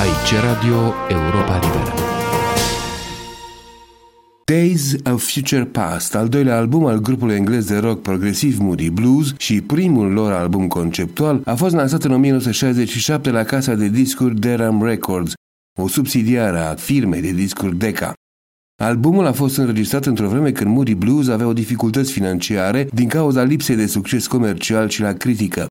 Aici Radio Europa Liberă. Days of Future Past, al doilea album al grupului englez de rock progresiv Moody Blues și primul lor album conceptual, a fost lansat în 1967 la casa de discuri Durham Records, o subsidiară a firmei de discuri Decca. Albumul a fost înregistrat într-o vreme când Moody Blues avea o dificultăți financiare din cauza lipsei de succes comercial și la critică.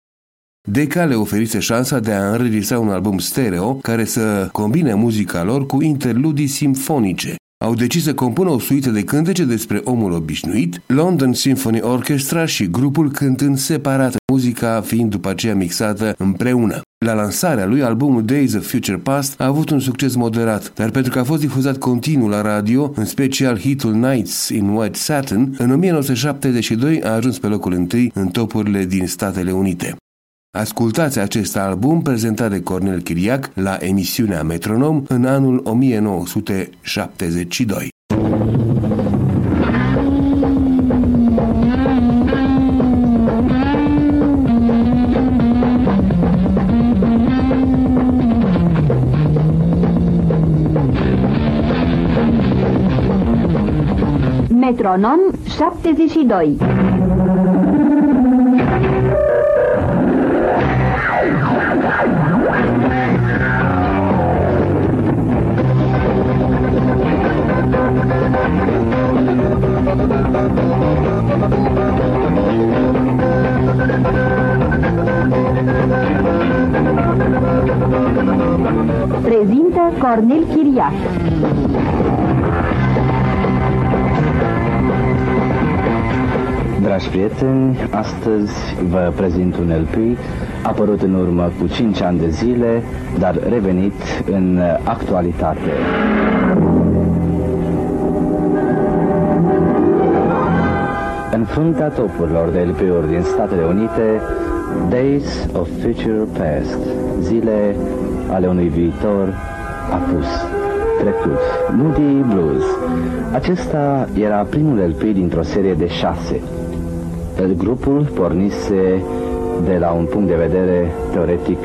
Decca le oferise șansa de a înregistra un album stereo care să combine muzica lor cu interludii simfonice. Au decis să compună o suită de cântece despre omul obișnuit, London Symphony Orchestra și grupul cântând separat, muzica fiind după aceea mixată împreună. La lansarea lui, albumul Days of Future Past a avut un succes moderat, dar pentru că a fost difuzat continuu la radio, în special hitul Nights in White Satin, în 1972 a ajuns pe locul întâi în topurile din Statele Unite. Ascultați acest album prezentat de Cornel Chiriac la emisiunea Metronom în anul 1972. Metronom 72 Prezintă Cornel Chiriac Dragi prieteni, astăzi vă prezint un LP apărut în urmă cu 5 ani de zile, dar revenit în actualitate. În fruntea topurilor de LP-uri din Statele Unite, Days of Future Past, zile ale unui viitor apus, trecut, Moody Blues. Acesta era primul LP dintr-o serie de șase. Grupul pornise de la un punct de vedere teoretic.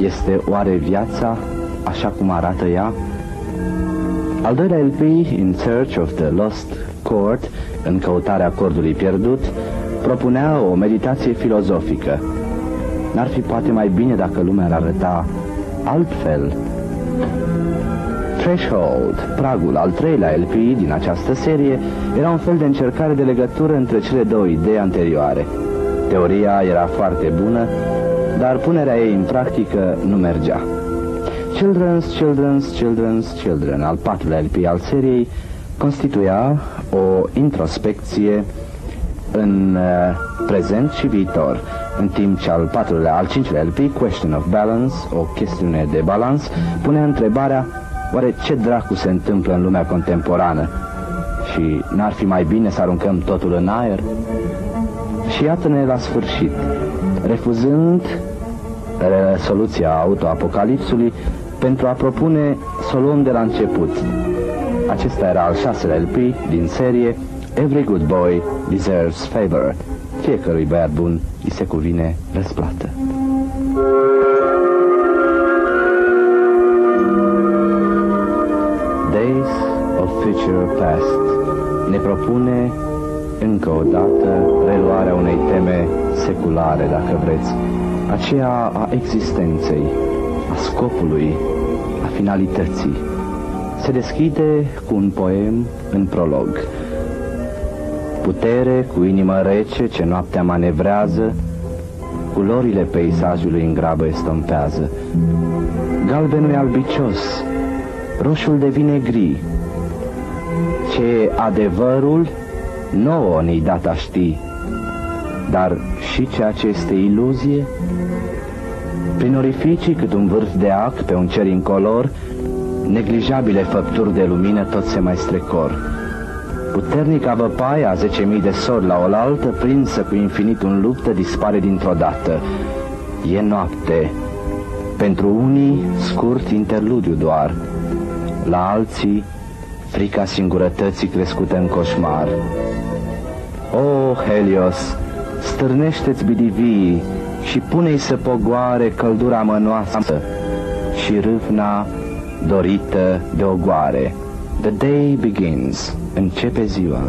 Este oare viața așa cum arată ea? Al doilea LP, In Search of the Lost Chord, în căutarea acordului pierdut, propunea o meditație filozofică. N-ar fi poate mai bine dacă lumea ar arăta altfel? Threshold, pragul al treilea LP din această serie, era un fel de încercare de legătură între cele două idei anterioare. Teoria era foarte bună, dar punerea ei în practică nu mergea. Children's, Children's, Children's, Children, al patrulea LP al seriei, constituia o introspecție în uh, prezent și viitor, în timp ce al patrulea, al cincilea LP, Question of Balance, o chestiune de balans, punea întrebarea oare ce dracu se întâmplă în lumea contemporană și n-ar fi mai bine să aruncăm totul în aer? Și iată-ne la sfârșit, refuzând soluția autoapocalipsului pentru a propune să o luăm de la început. Acesta era al șaselea LP din serie Every Good Boy Deserves Favor. Fiecărui băiat bun îi se cuvine răsplată. Past ne propune încă o dată reluarea unei teme seculare, dacă vreți, aceea a existenței, a scopului, a finalității. Se deschide cu un poem în prolog. Putere cu inimă rece ce noaptea manevrează, culorile peisajului în grabă estompează. Galbenul e albicios, roșul devine gri. Ce adevărul nouă ne-i dat a ști, dar și ceea ce este iluzie? Prin orificii cât un vârf de ac pe un cer incolor, neglijabile făpturi de lumină tot se mai strecor. Puternica văpaie a zece mii de sori la oaltă, prinsă cu infinitul în luptă, dispare dintr-o dată. E noapte. Pentru unii, scurt interludiu doar. La alții, frica singurătății crescută în coșmar. O, Helios, stârnește-ți bidivii și pune-i să pogoare căldura mănoasă și râvna dorită de ogoare. The day begins. Începe ziua.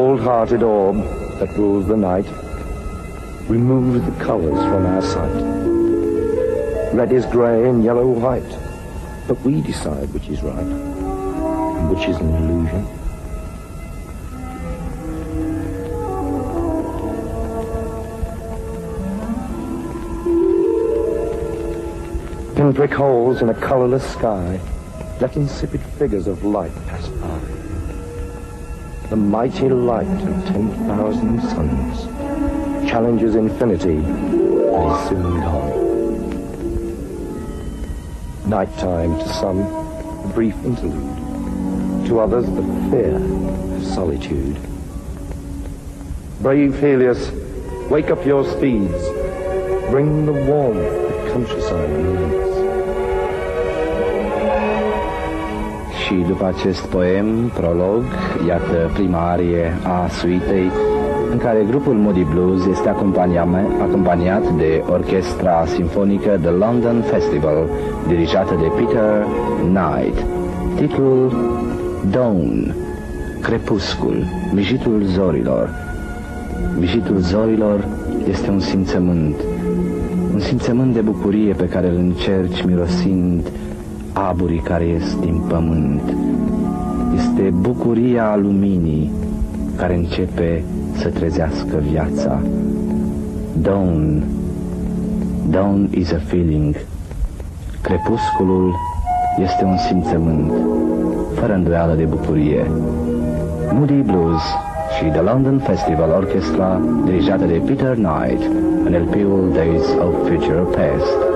Cold-hearted orb that rules the night, remove the colors from our sight. Red is grey and yellow white, but we decide which is right and which is an illusion. Pinprick holes in a colourless sky, let insipid figures of light pass the mighty light of 10,000 suns challenges infinity and is soon gone. Nighttime to some, a brief interlude, to others the fear of solitude. Brave Helios, wake up your steeds, bring the warmth the countryside needs. Și după acest poem, prolog, iată prima arie a suitei, în care grupul Moody Blues este acompaniat de orchestra sinfonică The London Festival, dirijată de Peter Knight. Titlul Dawn, Crepuscul, Mijitul zorilor. Mijitul zorilor este un simțământ, un simțământ de bucurie pe care îl încerci mirosind aburii care ies din pământ. Este bucuria luminii care începe să trezească viața. Dawn, dawn is a feeling. Crepusculul este un simțământ, fără îndoială de bucurie. Moody Blues și The London Festival Orchestra, dirijată de Peter Knight, în LP-ul Days of Future Past.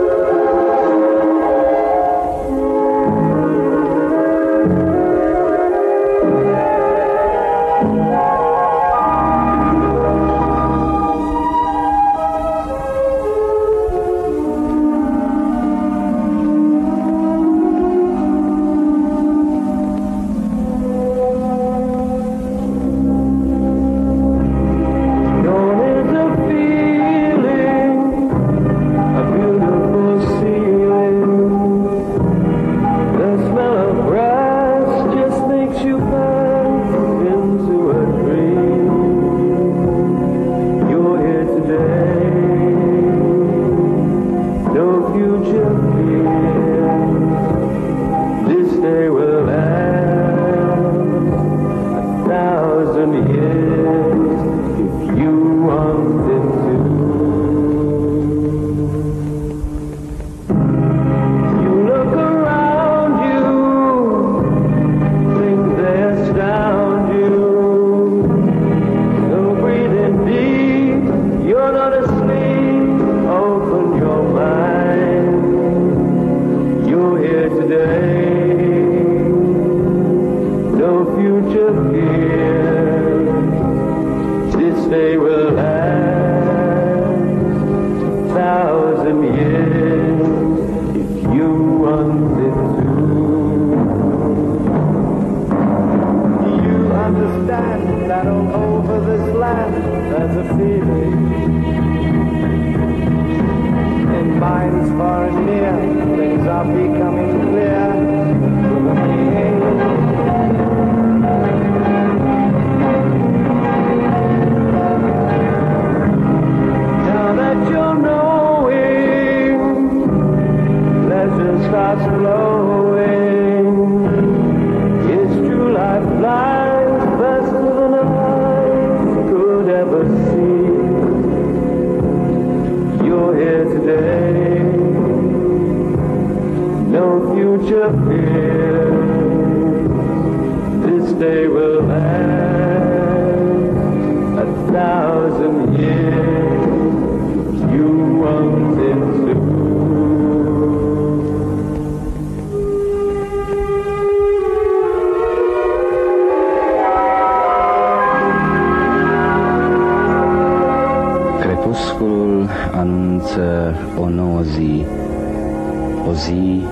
Zi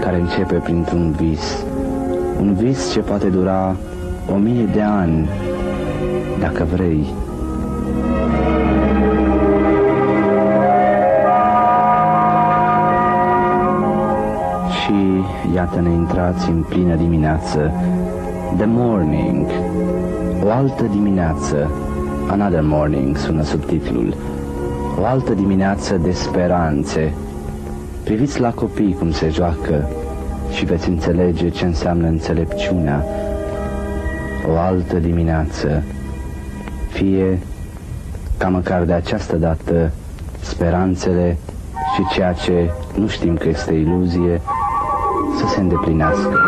care începe printr-un vis, un vis ce poate dura o mie de ani, dacă vrei. Și iată-ne intrați în plină dimineață, The Morning, o altă dimineață, Another Morning sună subtitlul, o altă dimineață de speranțe. Priviți la copii cum se joacă și veți înțelege ce înseamnă înțelepciunea. O altă dimineață, fie ca măcar de această dată speranțele și ceea ce nu știm că este iluzie să se îndeplinească.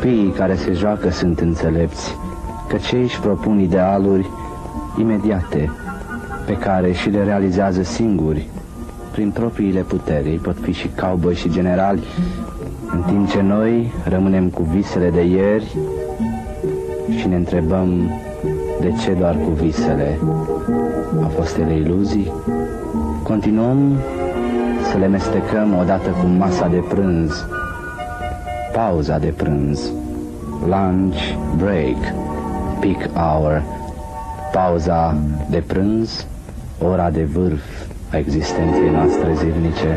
Copiii care se joacă sunt înțelepți, că cei își propun idealuri imediate, pe care și le realizează singuri, prin propriile puteri. Ei pot fi și cowboy și generali, în timp ce noi rămânem cu visele de ieri și ne întrebăm de ce doar cu visele. Au fost ele iluzii? Continuăm să le mestecăm odată cu masa de prânz, pauza de prânz, lunch break, peak hour, pauza de prânz, ora de vârf a existenței noastre zilnice.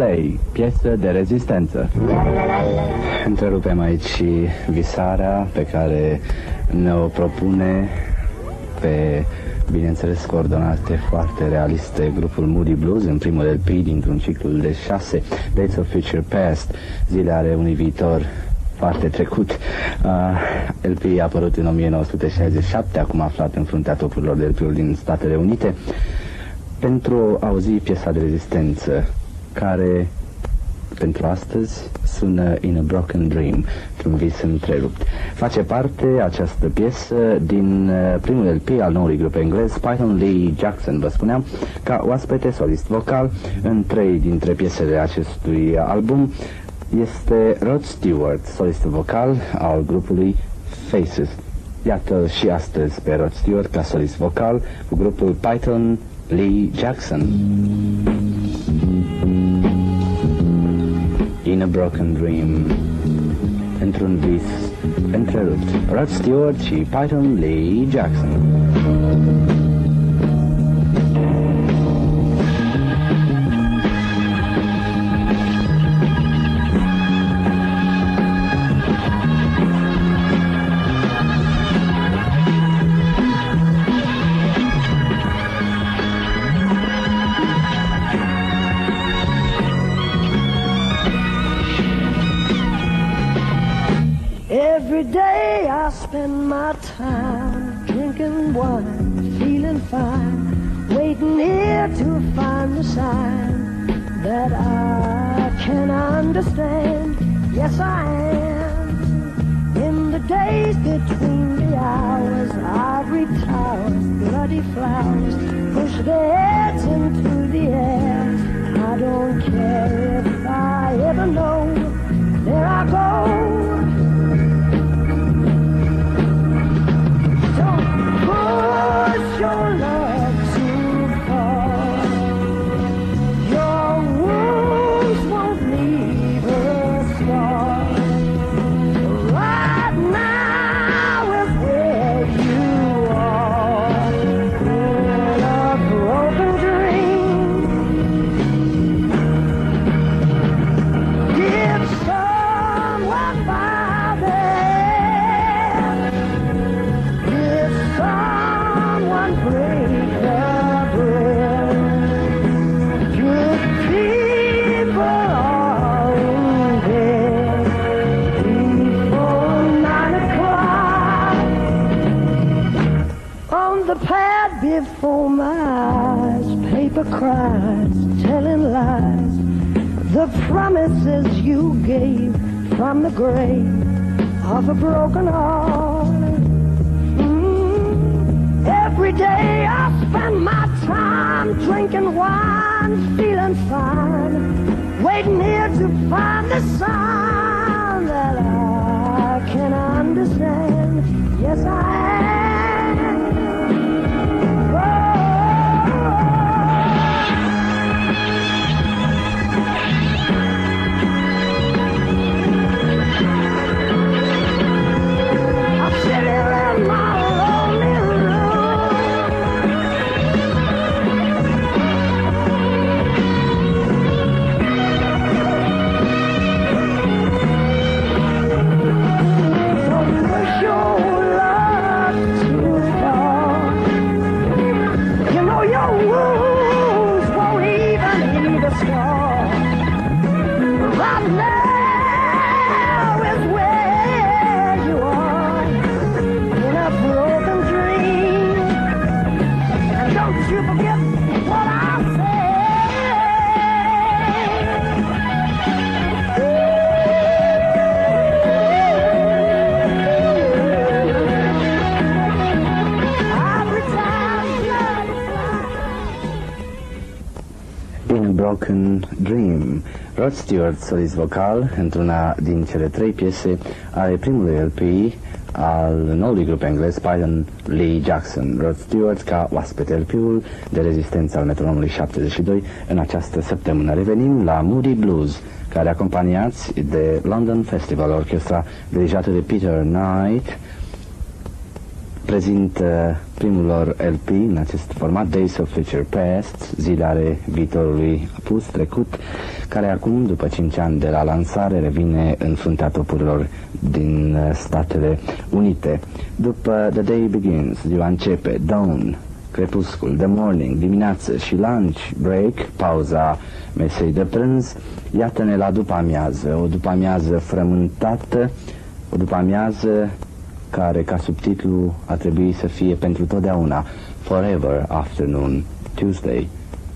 Play, piesă de rezistență. Întrerupem aici visarea pe care ne-o propune pe, bineînțeles, coordonate foarte realiste grupul Moody Blues în primul LP dintr-un ciclu de șase Days of Future Past, zile ale unui viitor foarte trecut. Uh, LP a apărut în 1967, acum aflat în fruntea topurilor de LP-uri din Statele Unite, pentru a auzi piesa de rezistență care pentru astăzi sună In a Broken Dream, într-un vis întrerupt. Face parte această piesă din uh, primul LP al noului grup englez, Python Lee Jackson, vă spuneam, ca oaspete solist vocal în trei dintre piesele acestui album este Rod Stewart, solist vocal al grupului Faces. Iată și astăzi pe Rod Stewart ca solist vocal cu grupul Python Lee Jackson. In a Broken Dream. Într-un vis întrerupt Rod Stewart și Python Lee Jackson promises you gave from the grave of a broken heart. Mm. Every day I spend my time drinking wine, feeling fine, waiting here to find the sign I'm. Rod Stewart, solist vocal, într-una din cele trei piese ale primului LP al noului grup englez Python Lee Jackson. Rod Stewart ca oaspete LP-ul de rezistență al metronomului 72 în această săptămână. Revenim la Moody Blues, care acompaniați de London Festival Orchestra dirijată de Peter Knight, prezintă primul lor LP în acest format, Days of Future Past, zile ale viitorului apus, trecut, care acum, după 5 ani de la lansare, revine în fruntea topurilor din uh, Statele Unite. După The Day Begins, ziua începe, Dawn, crepuscul, The Morning, dimineață și lunch, break, pauza mesei de prânz, iată-ne la după amiază, o după amiază frământată, o după amiază care ca subtitlu ar trebui să fie pentru totdeauna Forever Afternoon Tuesday,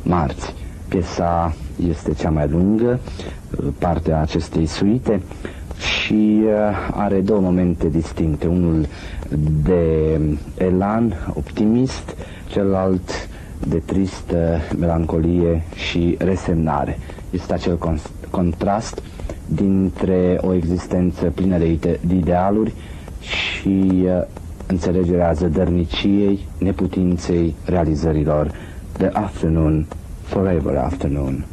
marți. Piesa este cea mai lungă, partea acestei suite și uh, are două momente distincte, unul de elan optimist, celălalt de tristă melancolie și resemnare. Este acel con- contrast dintre o existență plină de, ide- de idealuri și uh, înțelegerea zădărniciei, neputinței realizărilor. The afternoon, forever afternoon.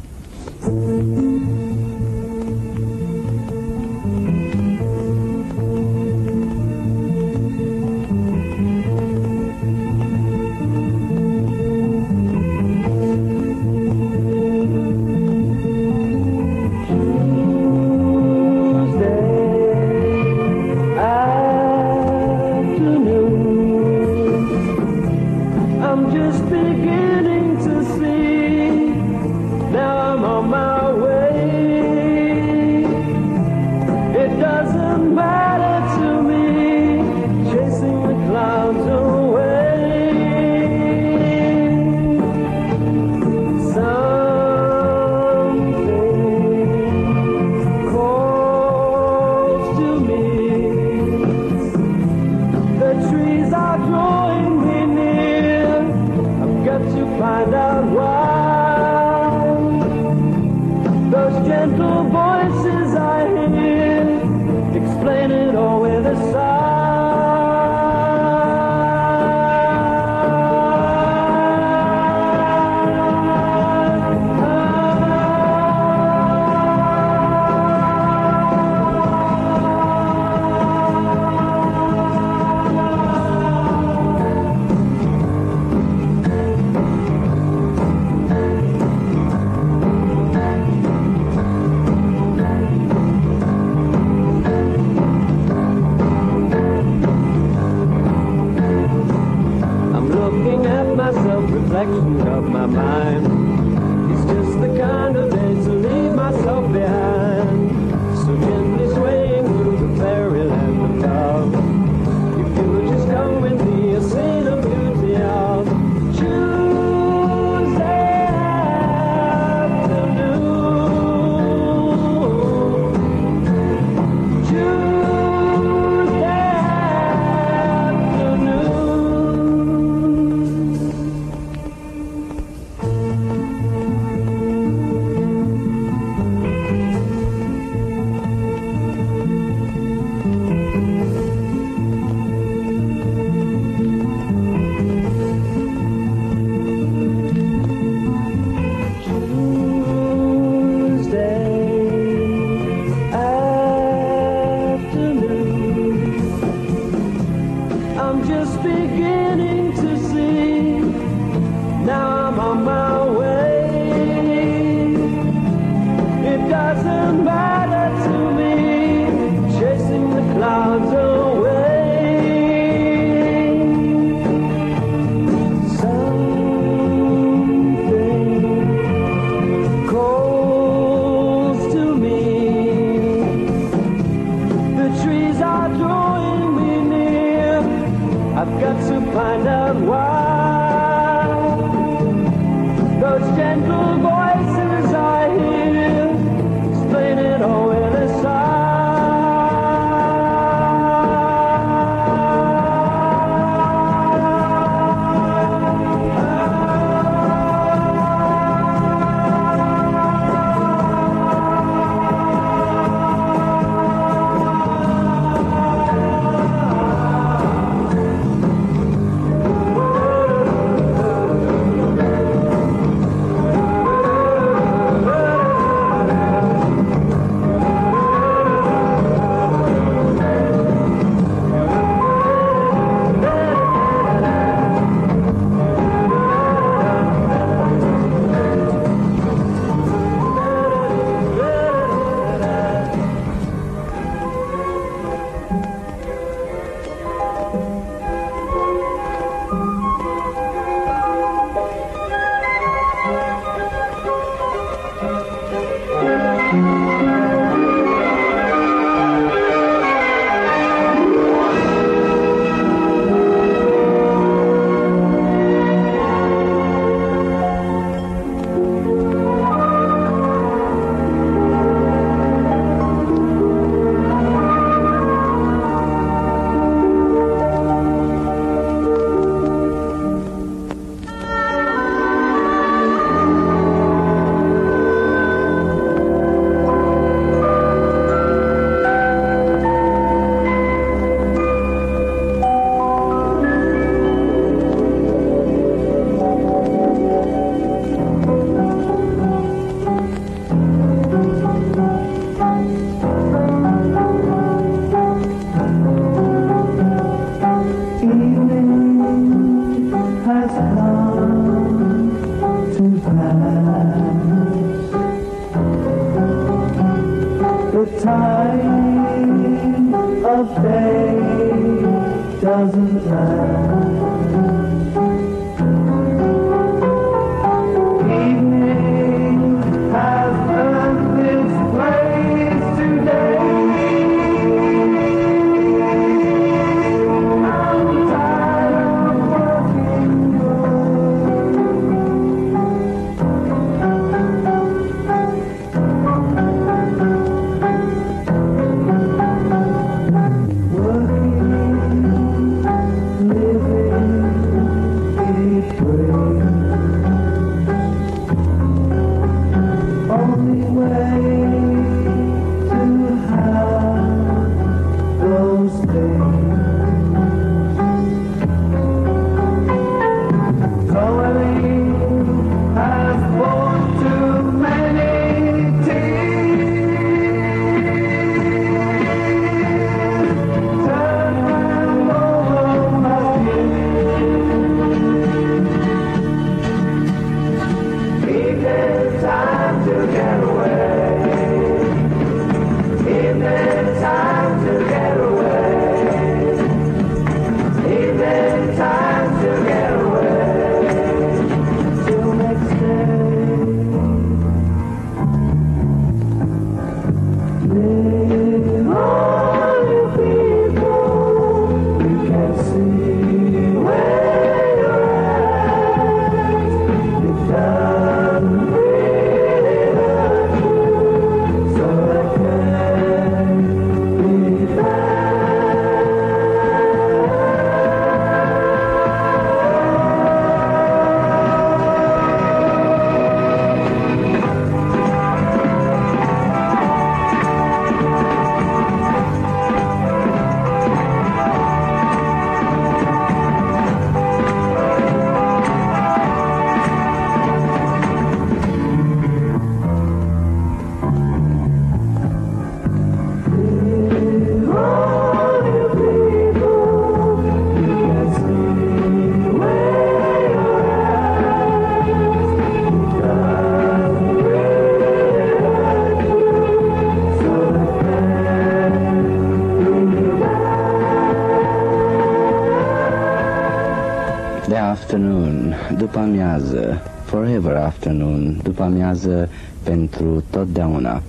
Afternoon, după amiază, forever afternoon, după amiază pentru totdeauna.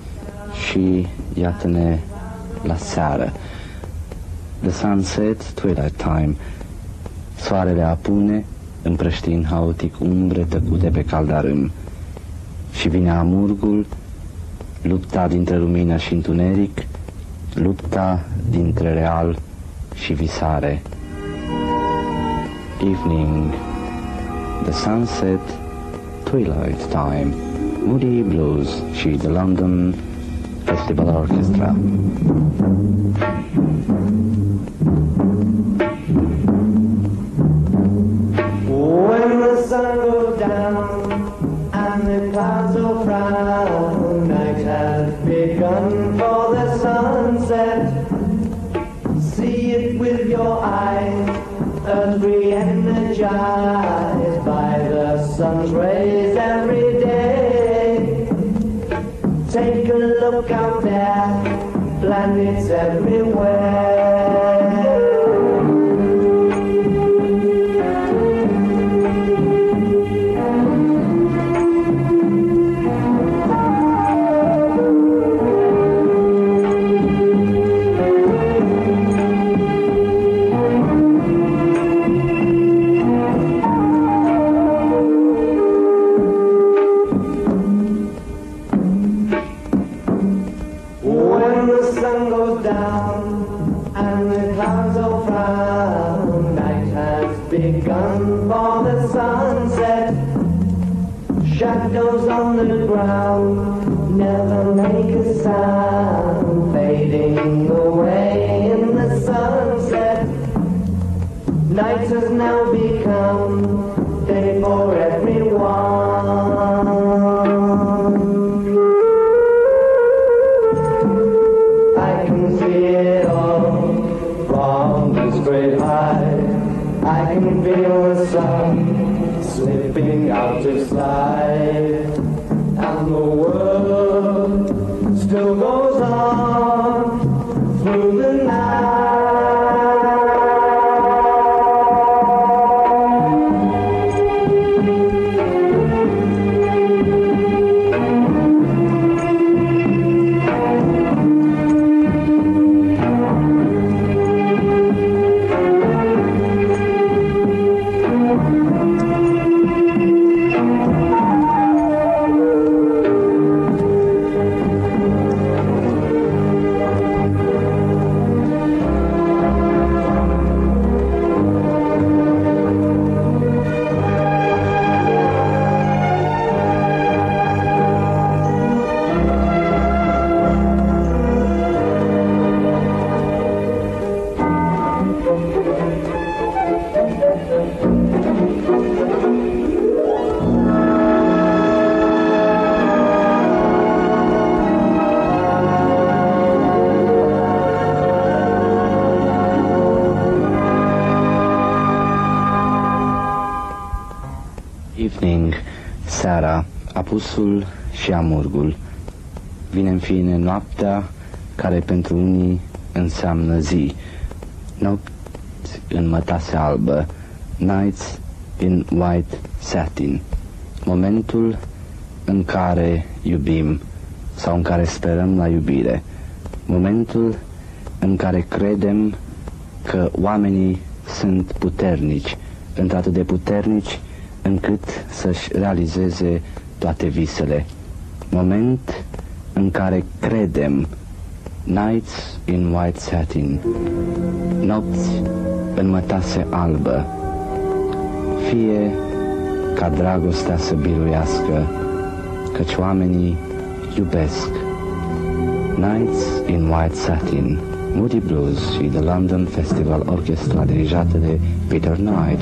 Și iată-ne la seară. The sunset, twilight time. Soarele apune, împrăștind haotic umbre tăcute pe caldarâm. Și vine amurgul, lupta dintre lumină și întuneric, lupta dintre real și visare. Evening, the sunset, twilight time, Moody Blues și the London Festival Orchestra. When the sun goes down and the clouds will frown, night has begun for the sunset. See it with your eyes, earth re-energized sun's rays every day. Take a look out there, planets everywhere. Apusul și amurgul. Vine în fine noaptea, care pentru unii înseamnă zi. Nopți în mătase albă, nights in white satin. Momentul în care iubim sau în care sperăm la iubire. Momentul în care credem că oamenii sunt puternici, într-atât de puternici încât să-și realizeze toate visele. Moment în care credem Nights in white satin Nopți în mătase albă. Fie ca dragostea să biruiască Căci oamenii iubesc. Nights in white satin Moody Blues și The London Festival Orchestra dirijată de Peter Knight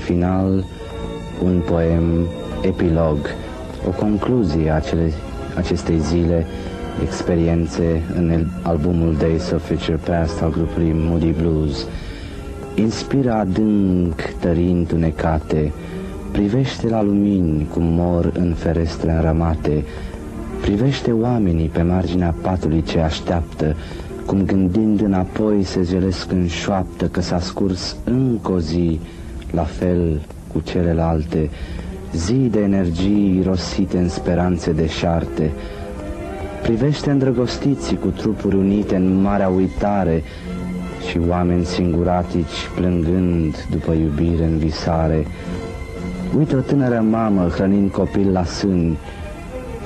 Final, un poem epilog, o concluzie a acele, acestei zile, experiențe în albumul Days of Future Past al grupului Moody Blues. Inspiră adânc tării întunecate, privește la lumini cum mor în ferestre înrămate, privește oamenii pe marginea patului ce așteaptă, cum gândind înapoi se zelesc în șoaptă că s-a scurs încă o zi, la fel cu celelalte, zi de energii irosite în speranțe deșarte. Privește îndrăgostiții cu trupuri unite în marea uitare și oameni singuratici plângând după iubire în visare. Uită o tânără mamă hrănind copil la sâni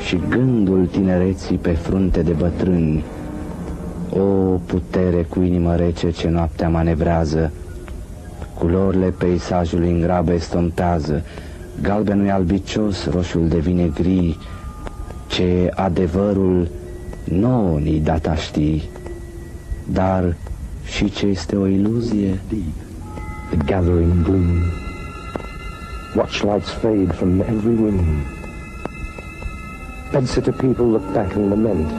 și gândul tinereții pe frunte de bătrâni. O putere cu inimă rece ce noaptea manevrează, culorile peisajului în grabă estompează, galbenul e albicios, roșul devine gri, ce adevărul nouă ni data știi, dar și ce este o iluzie? The gathering gloom. Watch lights fade from every wind. Bedsitter people look back and lament.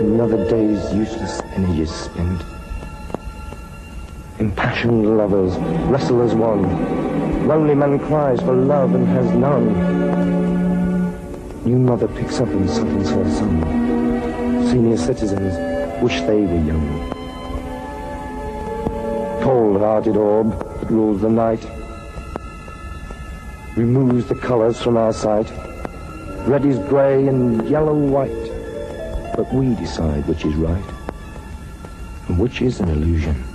Another day's useless energies spent. Impassioned lovers wrestle as one. Lonely man cries for love and has none. New mother picks up and settles her son. Senior citizens wish they were young. Cold-hearted orb that rules the night removes the colors from our sight. Red is grey and yellow white, but we decide which is right and which is an illusion.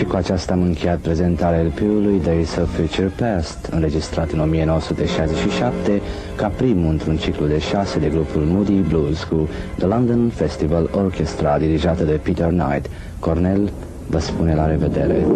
Și cu aceasta am încheiat prezentarea LP-ului Days of Future Past, înregistrat în 1967 ca primul într-un ciclu de șase de grupul Moody Blues cu The London Festival Orchestra dirijată de Peter Knight. Cornel vă spune la revedere.